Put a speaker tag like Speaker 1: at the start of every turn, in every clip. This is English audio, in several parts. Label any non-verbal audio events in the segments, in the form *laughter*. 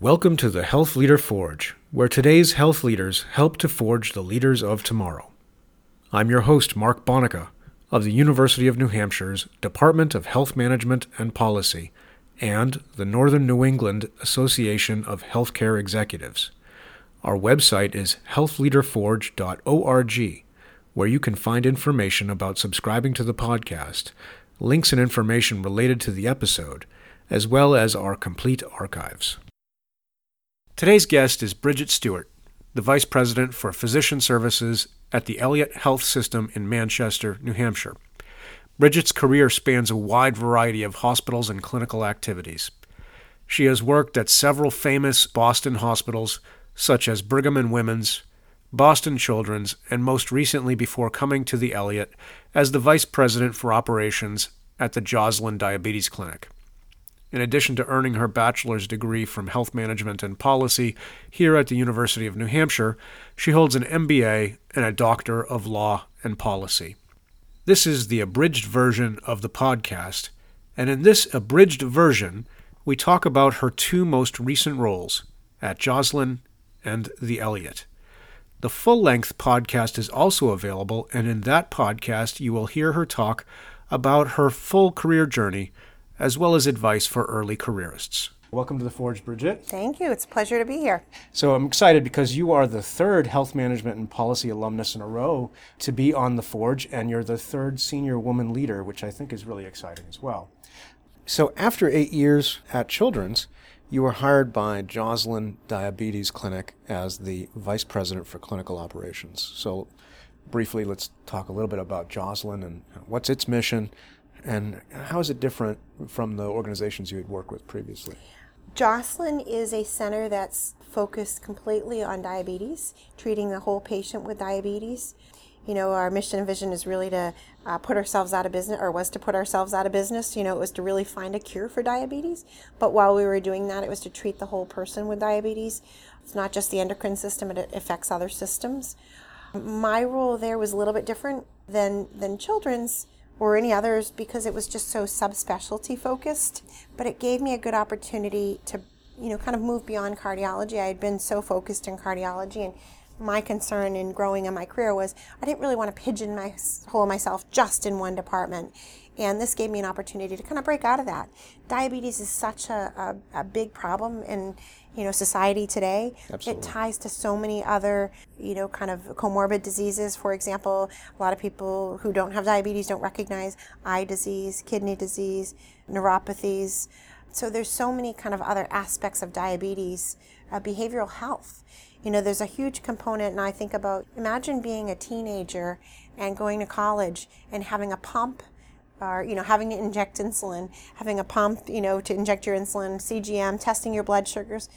Speaker 1: Welcome to the Health Leader Forge, where today's health leaders help to forge the leaders of tomorrow. I'm your host, Mark Bonica, of the University of New Hampshire's Department of Health Management and Policy and the Northern New England Association of Healthcare Executives. Our website is healthleaderforge.org, where you can find information about subscribing to the podcast, links and information related to the episode, as well as our complete archives. Today's guest is Bridget Stewart, the Vice President for Physician Services at the Elliott Health System in Manchester, New Hampshire. Bridget's career spans a wide variety of hospitals and clinical activities. She has worked at several famous Boston hospitals, such as Brigham and Women's, Boston Children's, and most recently before coming to the Elliott as the Vice President for Operations at the Joslin Diabetes Clinic. In addition to earning her bachelor's degree from health management and policy here at the University of New Hampshire, she holds an MBA and a Doctor of Law and Policy. This is the abridged version of the podcast, and in this abridged version, we talk about her two most recent roles at Joslin and the Elliott. The full length podcast is also available, and in that podcast, you will hear her talk about her full career journey as well as advice for early careerists. Welcome to the Forge, Bridget.
Speaker 2: Thank you. It's a pleasure to be here.
Speaker 1: So I'm excited because you are the third health management and policy alumnus in a row to be on the Forge, and you're the third senior woman leader, which I think is really exciting as well. So after eight years at Children's, you were hired by Joslin Diabetes Clinic as the vice president for clinical operations. So briefly, let's talk a little bit about Joslin and what's its mission, and how is it different from the organizations you had worked with previously?
Speaker 2: Joslin is a center that's focused completely on diabetes, treating the whole patient with diabetes. You know, our mission and vision is really to uh, put ourselves out of business, or was to put ourselves out of business. You know, it was to really find a cure for diabetes. But while we were doing that, it was to treat the whole person with diabetes. It's not just the endocrine system, it affects other systems. My role there was a little bit different than, than children's or any others because it was just so subspecialty focused. But it gave me a good opportunity to, you know, kind of move beyond cardiology. I had been so focused in cardiology and my concern in growing in my career was I didn't really want to pigeonhole myself just in one department. And this gave me an opportunity to kind of break out of that. Diabetes is such a, a, a big problem in you know society today.
Speaker 1: Absolutely.
Speaker 2: It ties to so many other you know kind of comorbid diseases. For example, a lot of people who don't have diabetes don't recognize eye disease, kidney disease, neuropathies. So there's so many kind of other aspects of diabetes, uh, behavioral health. You know, there's a huge component, and I think about imagine being a teenager and going to college and having a pump or you know having to inject insulin having a pump you know to inject your insulin cgm testing your blood sugars.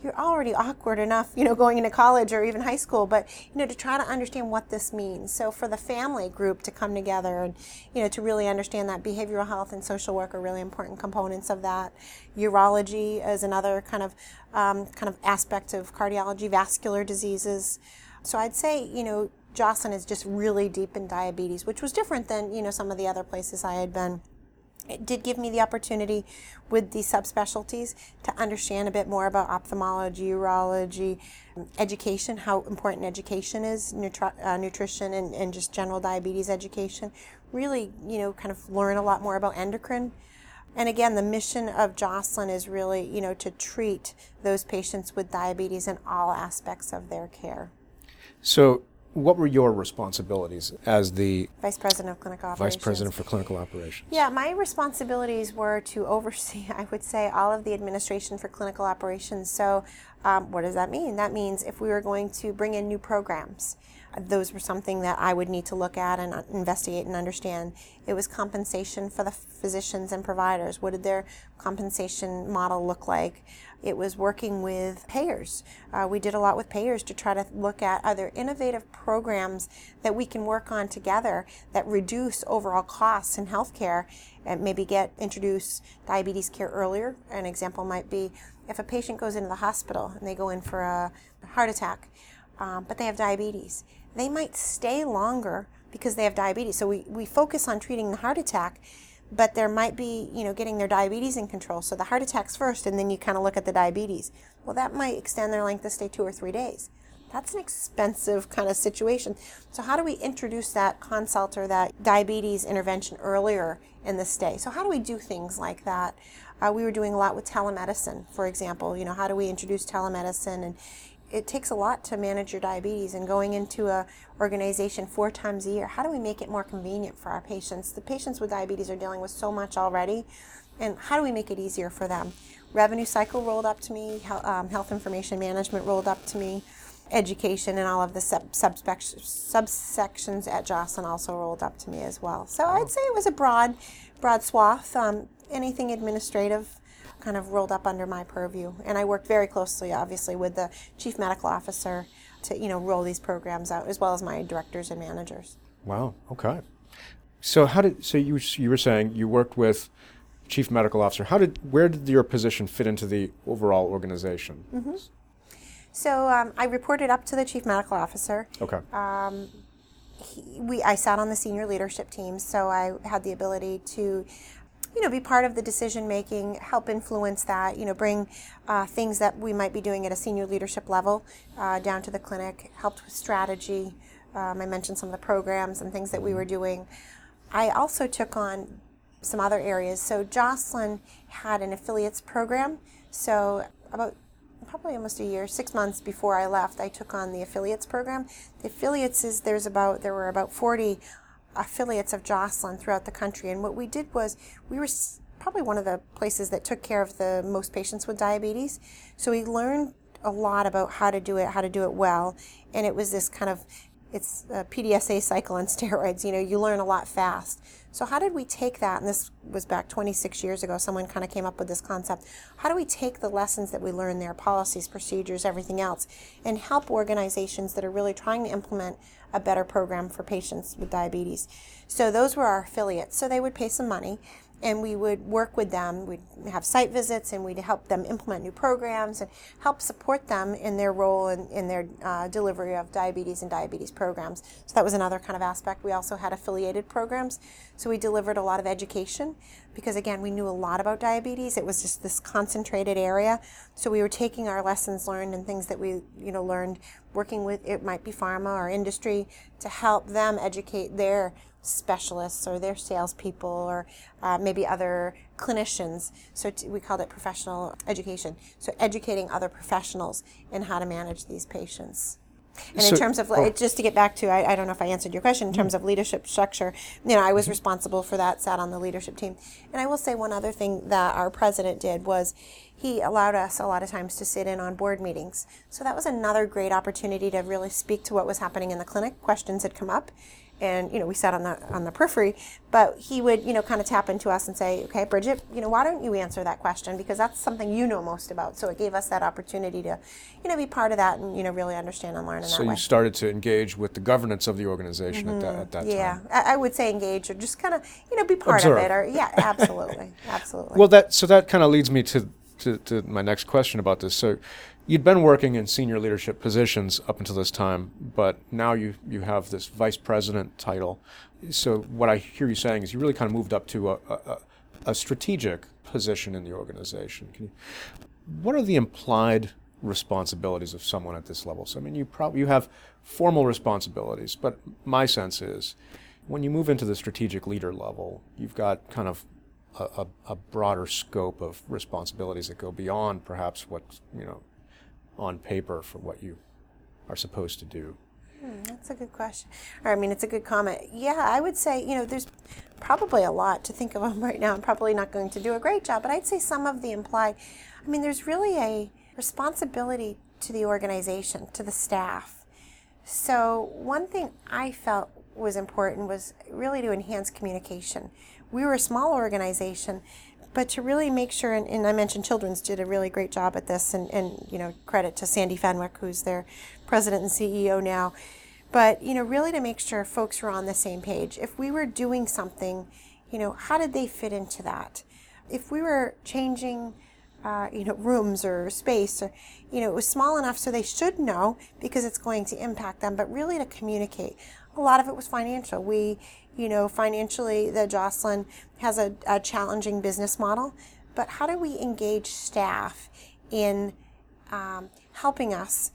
Speaker 2: You're already awkward enough you know going into college or even high school but you know to try to understand what this means. So for the family group to come together and you know to really understand that behavioral health and social work are really important components of that. Urology is another kind of um, kind of aspect of cardiology vascular diseases. So i'd say you know Joslin is just really deep in diabetes, which was different than you know some of the other places I had been. It did give me the opportunity with the subspecialties to understand a bit more about ophthalmology, urology, education, how important education is, nutri- uh, nutrition, and, and just general diabetes education. Really, you know, kind of learn a lot more about endocrine. And again, the mission of Joslin is really, you know, to treat those patients with diabetes in all aspects of their care.
Speaker 1: So what were your responsibilities as the
Speaker 2: Vice President of Clinical Operations?
Speaker 1: Vice President for Clinical Operations?
Speaker 2: Yeah, my responsibilities were to oversee, *laughs* I would say, all of the administration for clinical operations. So, um, what does that mean? That means if we were going to bring in new programs, those were something that I would need to look at and investigate and understand. It was compensation for the physicians and providers. What did their compensation model look like? It was working with payers. Uh, we did a lot with payers to try to look at other innovative programs that we can work on together that reduce overall costs in healthcare and maybe get introduce diabetes care earlier. An example might be if a patient goes into the hospital and they go in for a heart attack, um, but they have diabetes, they might stay longer because they have diabetes. So we, we focus on treating the heart attack but there might be, you know, getting their diabetes in control. So the heart attacks first, and then you kind of look at the diabetes. Well, that might extend their length of stay two or three days. That's an expensive kind of situation. So, how do we introduce that consult or that diabetes intervention earlier in the stay? So, how do we do things like that? Uh, we were doing a lot with telemedicine, for example. You know, how do we introduce telemedicine and it takes a lot to manage your diabetes and going into a organization four times a year. How do we make it more convenient for our patients? The patients with diabetes are dealing with so much already and how do we make it easier for them? Revenue cycle rolled up to me um, health information management rolled up to me education and all of the sub- subsections at joslin also rolled up to me as well. So i'd say it was a broad broad swath um, anything administrative kind of rolled up under my purview. And I worked very closely, obviously, with the chief medical officer to you know roll these programs out, as well as my directors and managers.
Speaker 1: Wow. Okay. So how did so you you were saying you worked with chief medical officer. How did where did your position fit into the overall organization?
Speaker 2: Mm-hmm. So um, I reported up to the chief medical officer.
Speaker 1: Okay.
Speaker 2: Um, he, we I sat on the senior leadership team, so I had the ability to you know, be part of the decision making, help influence that, you know, bring uh, things that we might be doing at a senior leadership level uh, down to the clinic, helped with strategy. Um, I mentioned some of the programs and things that we were doing. I also took on some other areas. So Joslin had an affiliates program. So about probably almost a year, six months before I left, I took on the affiliates program. The affiliates is there's about there were about 40 affiliates of Joslin throughout the country. And what we did was we were probably one of the places that took care of the most patients with diabetes. So we learned a lot about how to do it, how to do it well. And it was this kind of it's a PDSA cycle on *laughs* steroids. You know, you learn a lot fast. So how did we take that? And this was back 26 years ago. Someone kind of came up with this concept. How do we take the lessons that we learned there, policies, procedures, everything else, and help organizations that are really trying to implement a better program for patients with diabetes? So those were our affiliates. So they would pay some money and we would work with them. We'd have site visits and we'd help them implement new programs and help support them in their role in, in their uh, delivery of diabetes and diabetes programs. So that was another kind of aspect. We also had affiliated programs. So we delivered a lot of education because, again, we knew a lot about diabetes. It was just this concentrated area. So we were taking our lessons learned and things that we, you know, learned working with, it might be pharma or industry, to help them educate their specialists or their salespeople or uh, maybe other clinicians. So t- we called it professional education. So educating other professionals in how to manage these patients. And so, in terms of, oh. just to get back to, I, I, don't know if I answered your question, in terms of leadership structure, you know, I was mm-hmm. responsible for that, sat on the leadership team. And I will say one other thing that our president did was he allowed us a lot of times to sit in on board meetings. So that was another great opportunity to really speak to what was happening in the clinic. Questions had come up and you know we sat on the on the periphery but he would you know kind of tap into us and say okay bridget you know why don't you answer that question? Because that's something you know most about. So it gave us that opportunity to you know be part of that and you know really understand and learn in
Speaker 1: so you started to engage with the governance of the organization mm-hmm. at that, at that
Speaker 2: yeah.
Speaker 1: time.
Speaker 2: Yeah I, would say engage or just kind of you know be part
Speaker 1: Observe.
Speaker 2: of it or yeah absolutely. *laughs* Absolutely.
Speaker 1: Well that so that kind of leads me to, to to my next question about this. So you'd been working in senior leadership positions up until this time, but now you you have this vice president title. So what I hear you saying is you really kind of moved up to a, a, a strategic position in the organization. You, what are the implied responsibilities of someone at this level? So I mean, you probably you have formal responsibilities, but my sense is when you move into the strategic leader level, you've got kind of a, a, a broader scope of responsibilities that go beyond perhaps what you know on paper for what you are supposed to do?
Speaker 2: Hmm, that's a good question. Or, I mean, it's a good comment. Yeah, I would say, you know, there's probably a lot to think of *laughs* them right now. I'm probably not going to do a great job, but I'd say some of the implied, I mean, there's really a responsibility to the organization, to the staff. So, one thing I felt was important was really to enhance communication. We were a small organization, but to really make sure, and, and, I mentioned Children's did a really great job at this, and, and you know credit to Sandy Fenwick, who's their president and CEO now. But you know, really to make sure folks were on the same page. If we were doing something, you know, how did they fit into that? If we were changing, uh, you know, rooms or space, or you know, it was small enough so they should know because it's going to impact them. But really to communicate. A lot of it was financial. We, you know, financially, the Joslin has a, a challenging business model, but how do we engage staff in um, helping us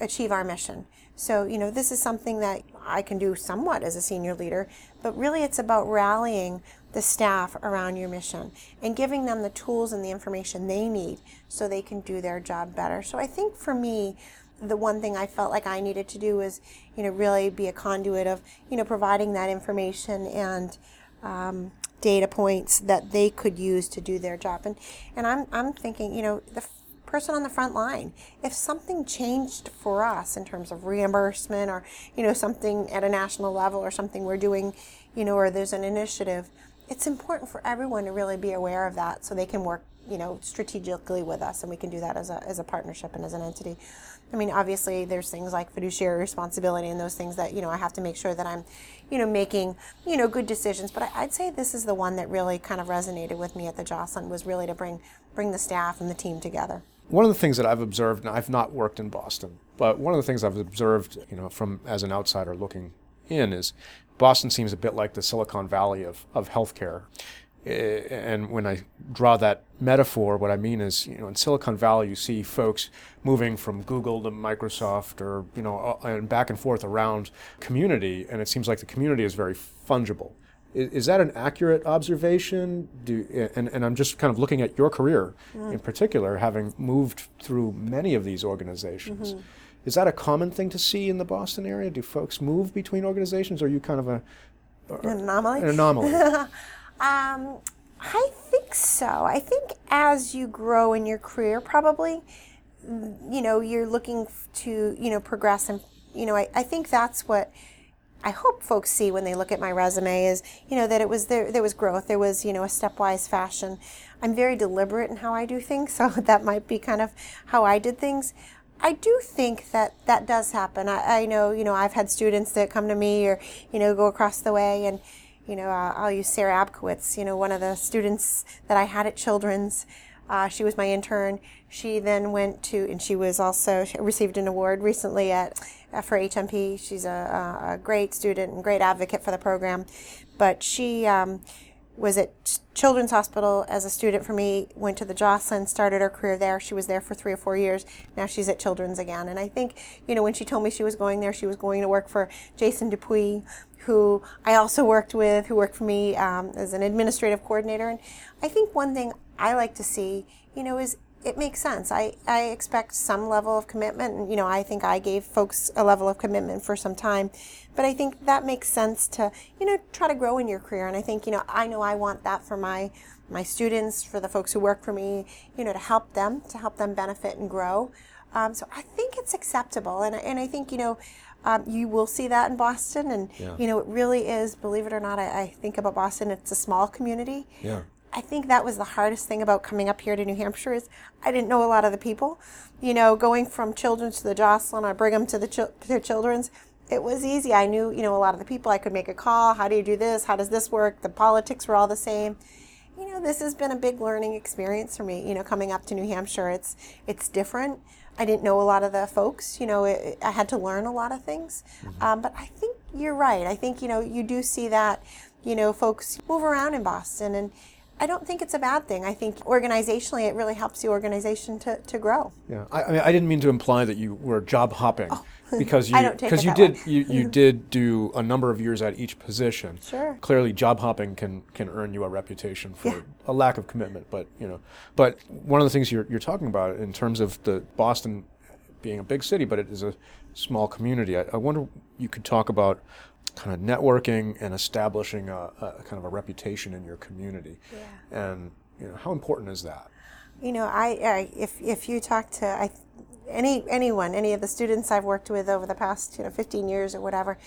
Speaker 2: achieve our mission? So, you know, this is something that I can do somewhat as a senior leader, but really it's about rallying the staff around your mission and giving them the tools and the information they need so they can do their job better. So I think for me, the one thing I felt like I needed to do was, you know, really be a conduit of, you know, providing that information and um, data points that they could use to do their job. And and I'm I'm thinking, you know, the person on the front line, if something changed for us in terms of reimbursement or, you know, something at a national level or something we're doing, you know, or there's an initiative it's important for everyone to really be aware of that so they can work you know strategically with us and we can do that as a, as a partnership and as an entity i mean obviously there's things like fiduciary responsibility and those things that you know i have to make sure that i'm you know making you know good decisions but I, would say this is the one that really kind of resonated with me at the joslin was really to bring bring the staff and the team together
Speaker 1: one of the things that i've observed and i've not worked in boston but one of the things i've observed you know from as an outsider looking in is Boston seems a bit like the Silicon Valley of, of healthcare. And when I draw that metaphor, what I mean is, you know, in Silicon Valley, you see folks moving from Google to Microsoft, or you know, and back and forth around community, and it seems like the community is very fungible. Is, is that an accurate observation? Do, and, and I'm just kind of looking at your career mm. in particular, having moved through many of these organizations. Mm-hmm is that a common thing to see in the Boston area? Do folks move between organizations, or are you kind of a
Speaker 2: an anomaly?
Speaker 1: An anomaly. *laughs*
Speaker 2: um, I think so. I think as you grow in your career, probably, you know, you're looking to you know progress, and you know, I, I think that's what. I hope folks see when they look at my resume is, you know, that it was there, there was growth. There was, you know, a stepwise fashion. I'm very deliberate in how I do things, *laughs* so that might be kind of how I did things. I do think that that does happen. I, I, know, you know, I've had students that come to me or, you know, go across the way and, you know, uh, I'll use Sarah Abkowitz, you know, one of the students that I had at Children's. Uh, she was my intern. She then went to, and she was also she received an award recently at uh, for HMP. She's a, a, great student and great advocate for the program. But she um, was at Children's Hospital as a student for me, went to the Joslin, started her career there. She was there for three or four years. Now she's at Children's again. And I think, you know, when she told me she was going there, she was going to work for Jason Dupuy, who I also worked with, who worked for me um, as an administrative coordinator. And I think one thing I like to see, you know, is it makes sense. I, I expect some level of commitment. And, you know, I think I gave folks a level of commitment for some time. But I think that makes sense to, you know, try to grow in your career. And I think, you know, I know I want that for my my students, for the folks who work for me, you know, to help them, to help them benefit and grow. Um, so I think it's acceptable. And, and I think, you know, um, you will see that in Boston. And, yeah. you know, it really is, believe it or not, I, I think about Boston, it's a small community.
Speaker 1: Yeah.
Speaker 2: I think that was the hardest thing about coming up here to New Hampshire is I didn't know a lot of the people. You know, going from Children's to the Joslin or Brigham to the to Children's, it was easy. I knew, you know, a lot of the people. I could make a call. How do you do this? How does this work? The politics were all the same. You know, this has been a big learning experience for me. You know, coming up to New Hampshire, it's it's different. I didn't know a lot of the folks. You know, it, I had to learn a lot of things. Mm-hmm. Um, but I think you're right. I think you know you do see that. You know, folks move around in Boston and I don't think it's a bad thing. I think organizationally, it really helps the organization to, to grow.
Speaker 1: Yeah, I, I mean, I didn't mean to imply that you were job hopping
Speaker 2: oh. *laughs*
Speaker 1: because you because you did you, you *laughs* did do a number of years at each position.
Speaker 2: Sure.
Speaker 1: Clearly, job hopping can can earn you a reputation for yeah. a lack of commitment. But you know, but one of the things you're you're talking about in terms of the Boston being a big city, but it is a small community. I, I wonder you could talk about kind of networking and establishing a, a, kind of a reputation in your community.
Speaker 2: Yeah.
Speaker 1: And you know, how important is that?
Speaker 2: You know, I, I if if you talk to I, any anyone, any of the students I've worked with over the past you know 15 years or whatever,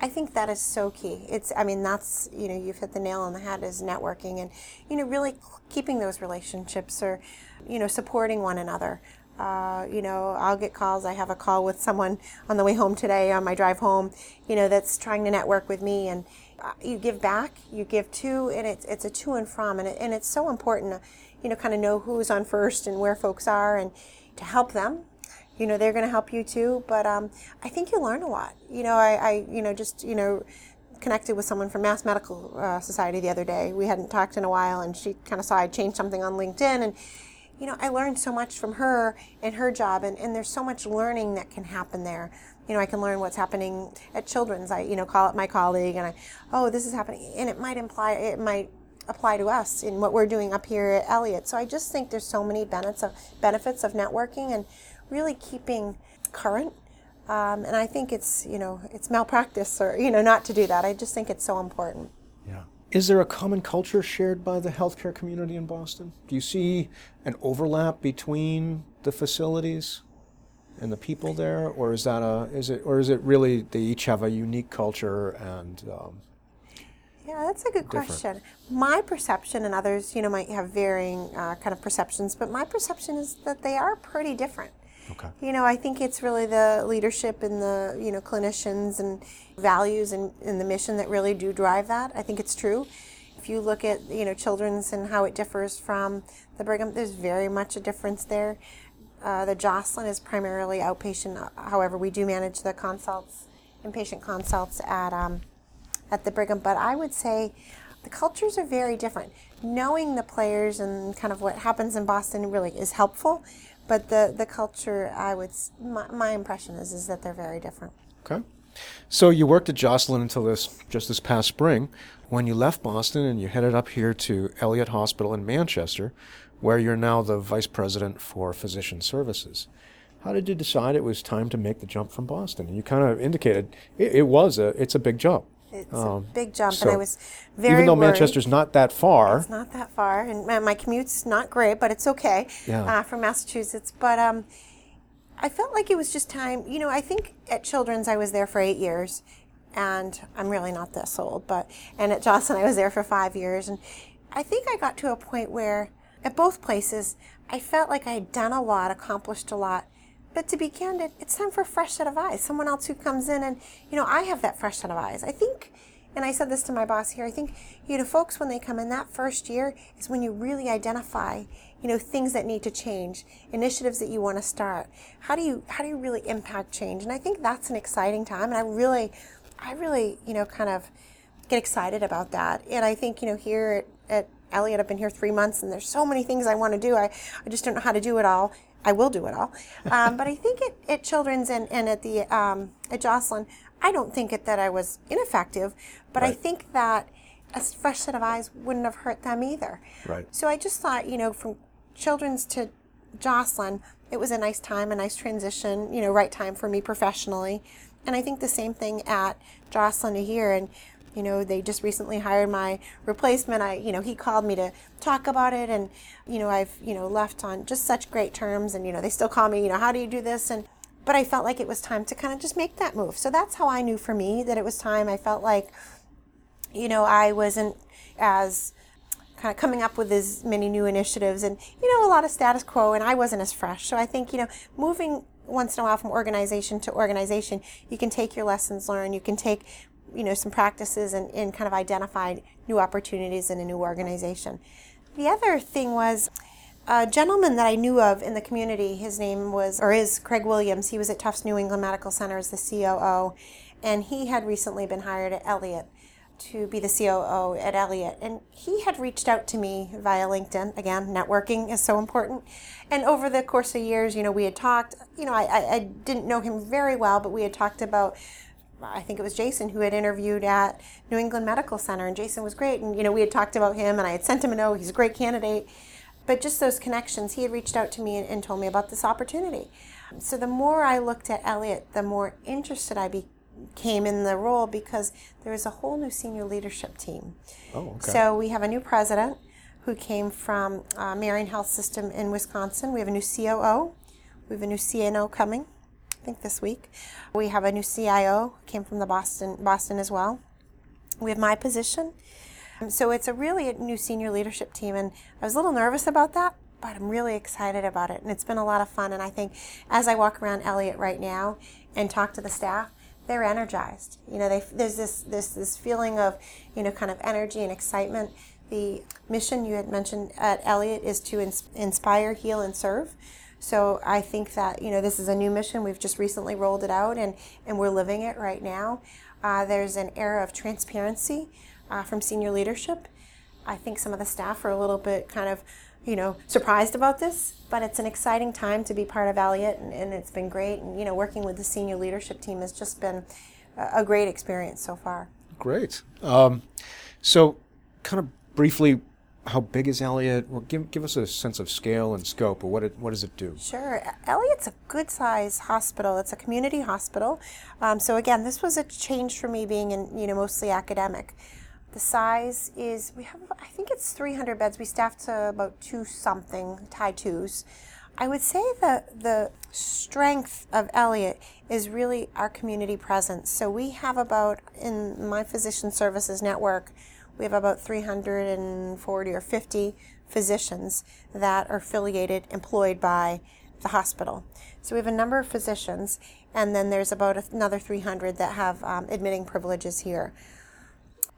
Speaker 2: I think that is so key. It's I mean that's you know you've hit the nail on the head is networking and you know really keeping those relationships or you know supporting one another. Uh, you know, I'll get calls. I have a call with someone on the way home today on my drive home, you know, that's trying to network with me. And uh, you give back, you give to, and it's, it's a to and from. And, it, and it's so important you know, kind of know who's on first and where folks are and to help them, you know they're going to help you too. But um, I think you learn a lot. You know, I, I you know just you know connected with someone from Mass Medical uh, Society the other day. We hadn't talked in a while, and she kind of saw I changed something on LinkedIn, and you know I learned so much from her and her job, and, and there's so much learning that can happen there. You know, I can learn what's happening at Children's. I you know call up my colleague, and I, oh, this is happening, and it might imply it might apply to us in what we're doing up here at Elliott. So I just think there's so many benefits of benefits of networking and really keeping current. Um, and I think it's you know it's malpractice or you know not to do that. I just think it's so important.
Speaker 1: Is there a common culture shared by the healthcare community in Boston? Do you see an overlap between the facilities and the people there, or is that a is it or is it really they each have a unique culture and um,
Speaker 2: yeah, that's a good different. question. My perception, and others, you know, might have varying uh, kind of perceptions, but my perception is that they are pretty different. Okay. You know, I think it's really the leadership and the, you know, clinicians and values and, and the mission that really do drive that. I think it's true. If you look at, you know, children's and how it differs from the Brigham, there's very much a difference there. Uh, the Joslin is primarily outpatient. However, we do manage the consults, inpatient consults at um, at the Brigham. But I would say the cultures are very different. Knowing the players and kind of what happens in Boston really is helpful. But the, the culture, I would, my, my impression is, is that they're very different.
Speaker 1: Okay. So you worked at Joslin until this just this past spring, when you left Boston and you headed up here to Elliott Hospital in Manchester, where you're now the vice president for physician services. How did you decide it was time to make the jump from Boston? And you kind of indicated it, it was a it's a big jump.
Speaker 2: It's um, a big jump, so and I was very
Speaker 1: even though
Speaker 2: worried.
Speaker 1: Manchester's not that far.
Speaker 2: It's not that far, and my, my commute's not great, but it's okay yeah. uh, from Massachusetts. But um, I felt like it was just time. You know, I think at Children's I was there for eight years, and I'm really not this old, but and at Joslin I was there for five years, and I think I got to a point where at both places I felt like I had done a lot, accomplished a lot, but to be candid, it's time for a fresh set of eyes. Someone else who comes in and, you know, I have that fresh set of eyes. I think, and I said this to my boss here, I think, you know, folks, when they come in that first year is when you really identify, you know, things that need to change, initiatives that you want to start. How do you, how do you really impact change? And I think that's an exciting time. And I really, I really, you know, kind of get excited about that. And I think, you know, here at, at Elliott, I've been here three months and there's so many things I want to do. I, I just don't know how to do it all. I will do it all. Um, but I think at, at Children's and, and at the um, at Joslin, I don't think it, that I was ineffective, but right. I think that a fresh set of eyes wouldn't have hurt them either.
Speaker 1: Right.
Speaker 2: So I just thought, you know, from Children's to Joslin, it was a nice time, a nice transition, you know, right time for me professionally. And I think the same thing at Joslin to here. And you know, they just recently hired my replacement. I, you know, he called me to talk about it, and you know, I've, you know, left on just such great terms, and you know, they still call me, you know, how do you do this? And but I felt like it was time to kind of just make that move. So that's how I knew for me that it was time. I felt like, you know, I wasn't as kind of coming up with as many new initiatives and you know a lot of status quo and I wasn't as fresh so I think you know moving once in a while from organization to organization you can take your lessons learned you can take you know, some practices and, and kind of identified new opportunities in a new organization. The other thing was a gentleman that I knew of in the community. His name was, or is Craig Williams. He was at Tufts New England Medical Center as the COO, and he had recently been hired at Elliott to be the COO at Elliott. And he had reached out to me via LinkedIn. Again, networking is so important. And over the course of years, you know, we had talked, you know, I, I, I didn't know him very well, but we had talked about I think it was Jason who had interviewed at New England Medical Center, and Jason was great. And you know, we had talked about him, and I had sent him a note. He's a great candidate. But just those connections, he had reached out to me and, and told me about this opportunity. So the more I looked at Elliott, the more interested I became in the role because there is a whole new senior leadership team.
Speaker 1: Oh, okay.
Speaker 2: So we have a new president who came from uh, Marion Health System in Wisconsin. We have a new COO. We have a new CNO coming think this week. We have a new CIO, came from the Boston Boston as well. We have my position. Um, so it's a really new senior leadership team and I was a little nervous about that, but I'm really excited about it and it's been a lot of fun and I think as I walk around Elliott right now and talk to the staff, they're energized. You know, they, there's this, this this feeling of, you know, kind of energy and excitement. The mission you had mentioned at Elliott is to ins- inspire, heal, and serve. So I think that you know this is a new mission. We've just recently rolled it out, and and we're living it right now. Uh, there's an era of transparency uh, from senior leadership. I think some of the staff are a little bit kind of you know surprised about this, but it's an exciting time to be part of Elliott, and, and it's been great. And you know working with the senior leadership team has just been a, great experience so far.
Speaker 1: Great. Um, so, kind of briefly, how big is Elliott? Well, give, give us a sense of scale and scope, or what it, what does it do?
Speaker 2: Sure. Elliott's a good size hospital. It's a community hospital. Um, so again, this was a change for me being in you know mostly academic. The size is we have I think it's 300 beds. We staff to about two something, high twos. I would say that the strength of Elliott is really our community presence. So we have about in my physician services network we have about 340 or 50 physicians that are affiliated, employed by the hospital. So we have a number of physicians, and then there's about another 300 that have um, admitting privileges here.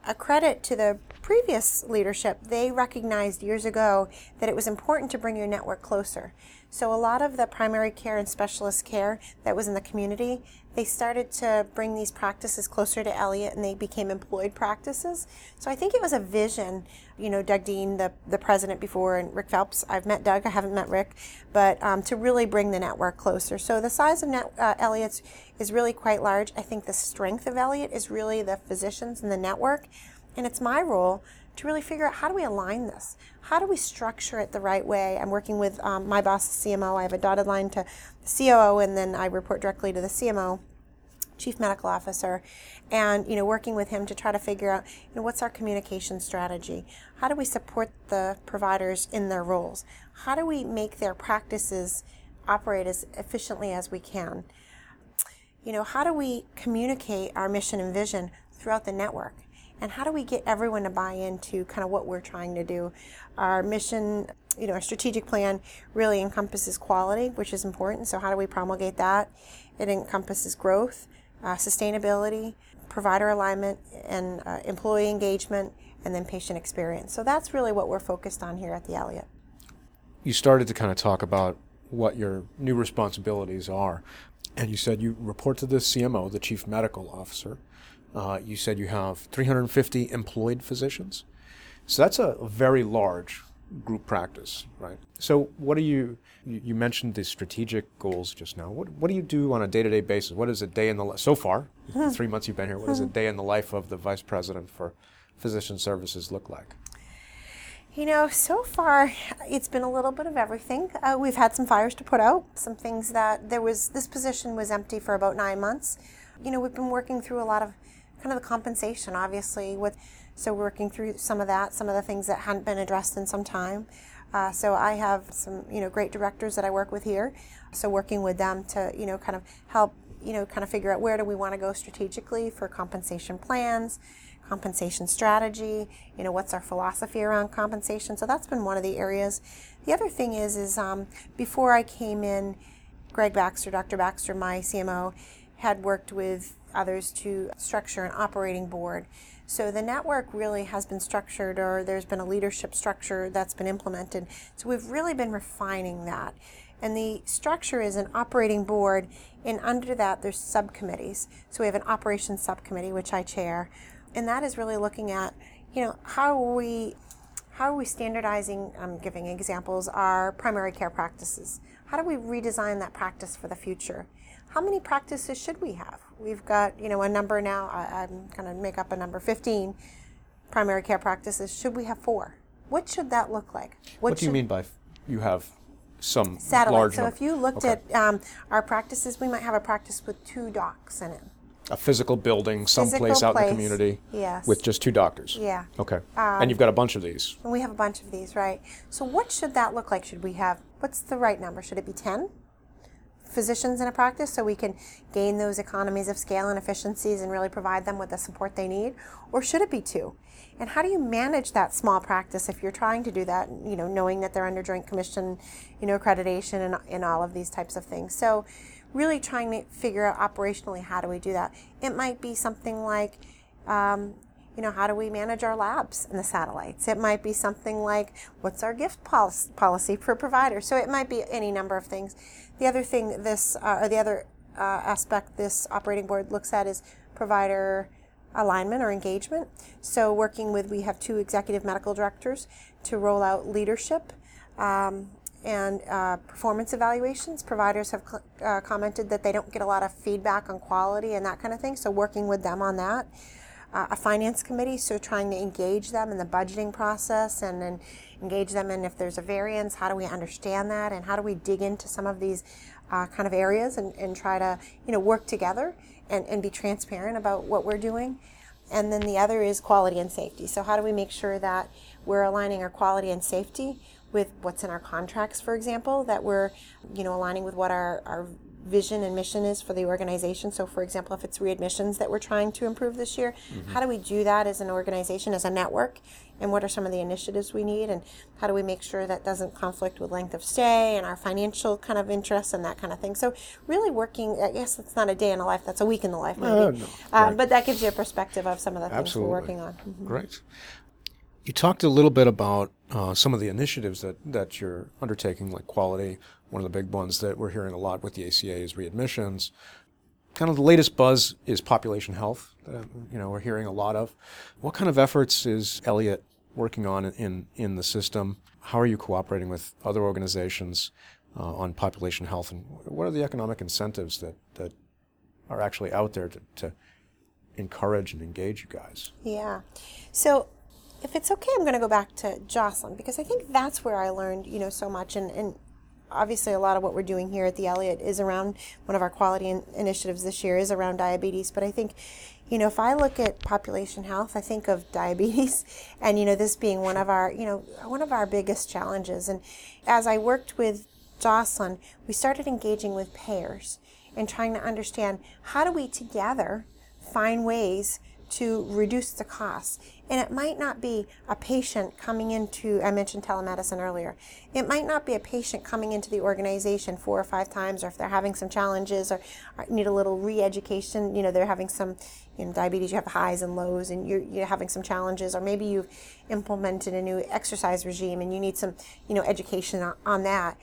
Speaker 2: A credit to the previous leadership, they recognized years ago that it was important to bring your network closer. So a lot of the primary care and specialist care that was in the community, they started to bring these practices closer to Elliott and they became employed practices. So I think it was a vision. You know, Doug Dean, the, the president before, and Rick Phelps. I've met Doug, I haven't met Rick, but um, to really bring the network closer. So the size of net, uh, Elliott's is really quite large. I think the strength of Elliott is really the physicians and the network. And it's my role to really figure out how do we align this? How do we structure it the right way? I'm working with um, my boss, the CMO. I have a dotted line to the COO, and then I report directly to the CMO, Chief Medical Officer, and you know, working with him to try to figure out, you know, what's our communication strategy? How do we support the providers in their roles? How do we make their practices operate as efficiently as we can? You know, how do we communicate our mission and vision throughout the network? and how do we get everyone to buy into kind of what we're trying to do our mission you know our strategic plan really encompasses quality which is important so how do we promulgate that it encompasses growth uh, sustainability provider alignment and uh, employee engagement and then patient experience. So that's really what we're focused on here at the elliott.
Speaker 1: You started to kind of talk about what your new responsibilities are and you said you report to the cmo the chief medical officer. Uh, you said you have 350 employed physicians. So that's a very large group practice, right? So what do you, you, mentioned the strategic goals just now. What, what do you do on a day-to-day basis? What is a day in the, so far, three months you've been here, what does a day in the life of the vice president for physician services look like?
Speaker 2: You know, so far it's been a little bit of everything. Uh, we've had some fires to put out, some things that there was, this position was empty for about nine months. You know, we've been working through a lot of kind of the compensation, obviously, with so working through some of that, some of the things that hadn't been addressed in some time. Uh, so I have some, you know, great directors that I work with here. So working with them to, you know, kind of help, you know, kind of figure out where do we want to go strategically for compensation plans, compensation strategy. You know, what's our philosophy around compensation? So that's been one of the areas. The other thing is, is um, before I came in, Greg Baxter, Dr. Baxter, my CMO, had worked with others to structure an operating board. So the network really has been structured, or there's been a leadership structure that's been implemented. So we've really been refining that. And the structure is an operating board, and under that, there's subcommittees. So we have an operations subcommittee, which I chair, and that is really looking at, you know, how are we, how are we standardizing? I'm giving examples. Our primary care practices. How do we redesign that practice for the future? how many practices should we have? We've got, you know, a number now, I, am going to make up a number 15 primary care practices. Should we have four? What should that look like?
Speaker 1: What, what do you mean by f- you have some
Speaker 2: satellite? So
Speaker 1: number.
Speaker 2: if you looked okay. at um, our practices, we might have a practice with two docs in it.
Speaker 1: A physical building, someplace out in the community,
Speaker 2: yes.
Speaker 1: with just two doctors.
Speaker 2: Yeah.
Speaker 1: Okay. Um, and you've got a bunch of these.
Speaker 2: And we have a bunch of these, right? So what should that look like? Should we have? What's the right number? Should it be ten? Physicians in a practice so we can gain those economies of scale and efficiencies and really provide them with the support they need? Or should it be two? And how do you manage that small practice if you're trying to do that, you know, knowing that they're under Joint Commission, you know, accreditation and, and all of these types of things? So really trying to figure out operationally how do we do that. It might be something like, um, you know, how do we manage our labs and the satellites? It might be something like, what's our gift policy for providers? So it might be any number of things. The other thing this, uh, or the other uh, aspect this operating board looks at is provider alignment or engagement. So working with, we have two executive medical directors to roll out leadership um, and uh, performance evaluations. Providers have cl- uh, commented that they don't get a lot of feedback on quality and that kind of thing. So working with them on that. Uh, a finance committee, so trying to engage them in the budgeting process and then engage them in if there's a variance, how do we understand that and how do we dig into some of these uh, kind of areas and, and try to you know work together and, and be transparent about what we're doing. And then the other is quality and safety. So how do we make sure that we're aligning our quality and safety with what's in our contracts, for example, that we're, you know, aligning with what our, our vision and mission is for the organization. So, for example, if it's readmissions that we're trying to improve this year, mm-hmm. how do we do that as an organization, as a network? And what are some of the initiatives we need? And how do we make sure that doesn't conflict with length of stay and our financial kind of interests and that kind of thing? So, really working, I guess it's not a day in the life, that's a week in the life, maybe. No. uh, but that gives you a perspective of some of the things Absolutely. we're working on.
Speaker 1: Mm-hmm. Great. You talked a little bit about uh, some of the initiatives that, that you're undertaking, like quality. One of the big ones that we're hearing a lot with the ACA is readmissions. Kind of the latest buzz is population health. Uh, you know, we're hearing a lot of. What kind of efforts is Elliott working on in in the system? How are you cooperating with other organizations uh, on population health, and what are the economic incentives that that are actually out there to, to encourage and engage you guys?
Speaker 2: Yeah. So if it's okay, I'm going to go back to Joslin because I think that's where I learned, you know, so much. And, and obviously, a lot of what we're doing here at the Elliott is around one of our quality in- initiatives this year is around diabetes. But I think, you know, if I look at population health, I think of *laughs* diabetes, and you know, this being one of our, you know, one of our biggest challenges. And as I worked with Joslin, we started engaging with payers and trying to understand how do we together find ways to reduce the costs. And it might not be a patient coming into, I mentioned telemedicine earlier. It might not be a patient coming into the organization four or five times, or if they're having some challenges or, need a little re education, you know, they're having some, you know, diabetes, you have highs and lows, and you're, you're having some challenges, or maybe you've implemented a new exercise regime and you need some, you know, education on, on that.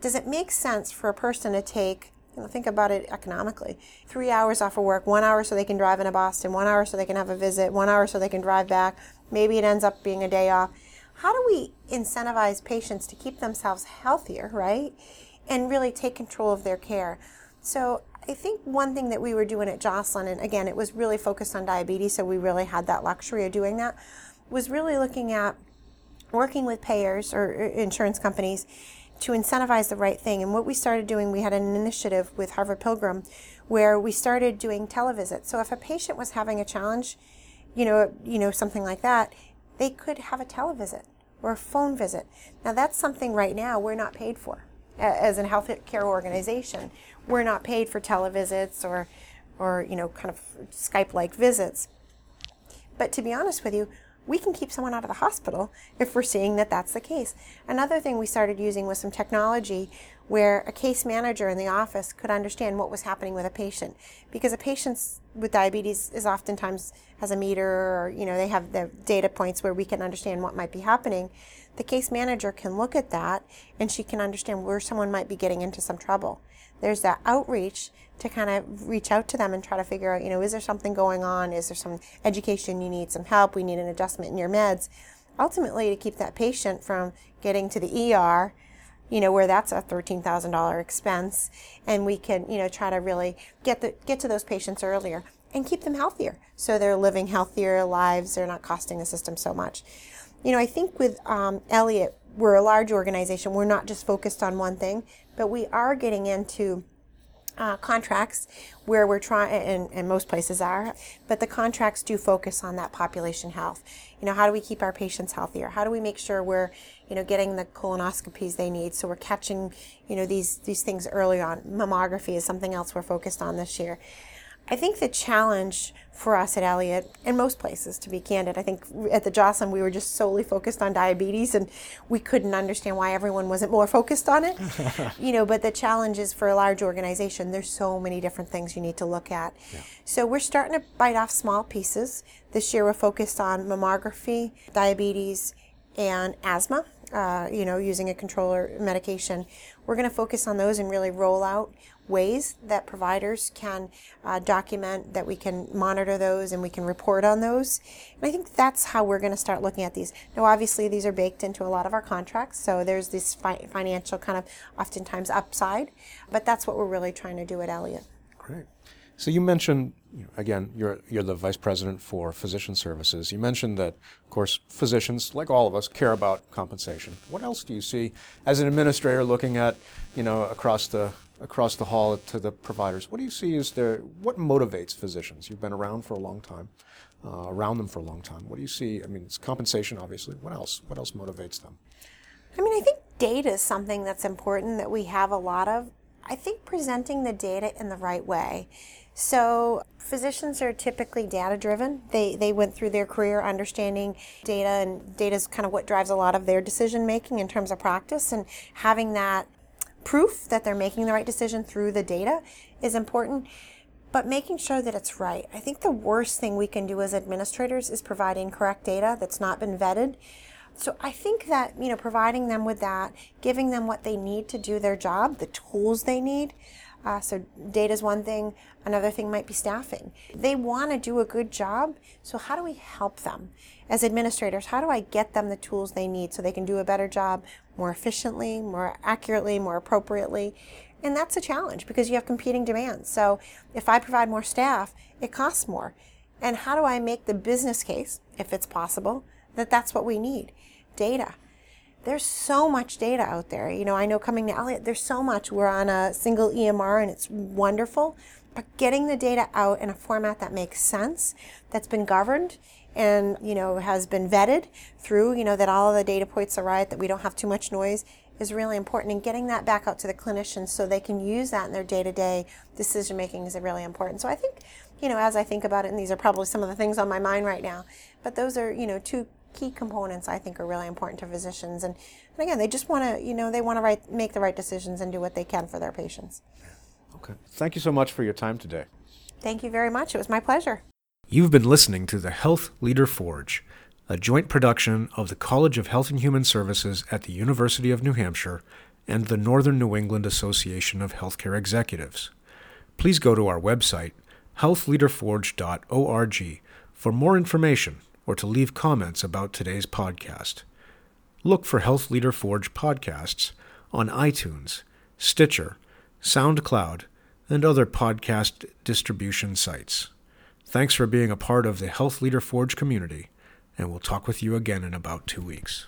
Speaker 2: Does it make sense for a person to take you know, think about it economically. Three hours off of work, one hour so they can drive into Boston, one hour so they can have a visit, one hour so they can drive back. Maybe it ends up being a day off. How do we incentivize patients to keep themselves healthier, right? And really take control of their care. So I think one thing that we were doing at Joslin, and again, it was really focused on diabetes, so we really had that luxury of doing that, was really looking at working with payers or insurance companies to incentivize the right thing. And what we started doing, we had an initiative with Harvard Pilgrim where we started doing televisits. So if a patient was having a challenge, you know, you know, something like that, they could have a televisit or a phone visit. Now that's something right now we're not paid for as a health care organization. We're not paid for televisits or, or you know, kind of Skype-like visits. But to be honest with you, we can keep someone out of the hospital if we're seeing that that's the case. Another thing we started using was some technology where a case manager in the office could understand what was happening with a patient. Because a patient with diabetes is oftentimes has a meter or you know they have the data points where we can understand what might be happening. The case manager can look at that and she can understand where someone might be getting into some trouble. There's that outreach to kind of reach out to them and try to figure out, you know, is there something going on? Is there some education you need, some help? We need an adjustment in your meds. Ultimately, to keep that patient from getting to the ER, you know, where that's a $13,000 expense, and we can, you know, try to really get the get to those patients earlier and keep them healthier, so they're living healthier lives. They're not costing the system so much. You know, I think with um, Elliott, we're a large organization. We're not just focused on one thing, but we are getting into uh, contracts where we're trying, and, and most places are, but the contracts do focus on that population health. You know, how do we keep our patients healthier? How do we make sure we're, you know, getting the colonoscopies they need so we're catching, you know, these these things early on? Mammography is something else we're focused on this year. I think the challenge for us at Elliott, and most places, to be candid, I think at the Joslin we were just solely focused on diabetes, and we couldn't understand why everyone wasn't more focused on it. *laughs* you know, but the challenge is for a large organization. There's so many different things you need to look at. Yeah. So we're starting to bite off small pieces. This year we're focused on mammography, diabetes, and asthma. Uh, you know, using a controller medication. We're going to focus on those and really roll out ways that providers can uh, document, that we can monitor those and we can report on those. And I think that's how we're going to start looking at these. Now, obviously, these are baked into a lot of our contracts, so there's this fi- financial kind of oftentimes upside, but that's what we're really trying to do at Elliott.
Speaker 1: Great. So you mentioned again, you're you're the vice president for physician services. You mentioned that, of course, physicians, like all of us, care about compensation. What else do you see as an administrator looking at, you know, across the across the hall to the providers? What do you see is their what motivates physicians? You've been around for a long time, uh, around them for a long time. What do you see? I mean, it's compensation, obviously. What else? What else motivates them?
Speaker 2: I mean, I think data is something that's important that we have a lot of. I think presenting the data in the right way. So physicians are typically data driven. They they went through their career understanding data and data is kind of what drives a lot of their decision making in terms of practice and having that proof that they're making the right decision through the data is important. But making sure that it's right. I think the worst thing we can do as administrators is provide incorrect data that's not been vetted. So I think that, you know, providing them with that, giving them what they need to do their job, the tools they need, uh, so data is one thing. Another thing might be staffing. They want to do a good job. So how do we help them as administrators? How do I get them the tools they need so they can do a better job more efficiently, more accurately, more appropriately? And that's a challenge because you have competing demands. So if I provide more staff, it costs more. And how do I make the business case, if it's possible, that that's what we need? Data there's so much data out there. You know, I know coming to Elliott, there's so much. We're on a single EMR and it's wonderful, but getting the data out in a format that makes sense, that's been governed and, you know, has been vetted through, you know, that all of the data points are right, that we don't have too much noise is really important. And getting that back out to the clinicians so they can use that in their day to day decision making is really important. So I think, you know, as I think about it, and these are probably some of the things on my mind right now, but those are, you know, two key components I think are really important to physicians. And, and again, they just want to, you know, they want to right, make the right decisions and do what they can for their patients.
Speaker 1: Okay. Thank you so much for your time today.
Speaker 2: Thank you very much. It was my pleasure.
Speaker 1: You've been listening to the Health Leader Forge, a joint production of the College of Health and Human Services at the University of New Hampshire and the Northern New England Association of Healthcare Executives. Please go to our website, healthleaderforge.org, for more information or to leave comments about today's podcast. Look for Health Leader Forge podcasts on iTunes, Stitcher, SoundCloud, and other podcast distribution sites. Thanks for being a part of the Health Leader Forge community, and we'll talk with you again in about two weeks.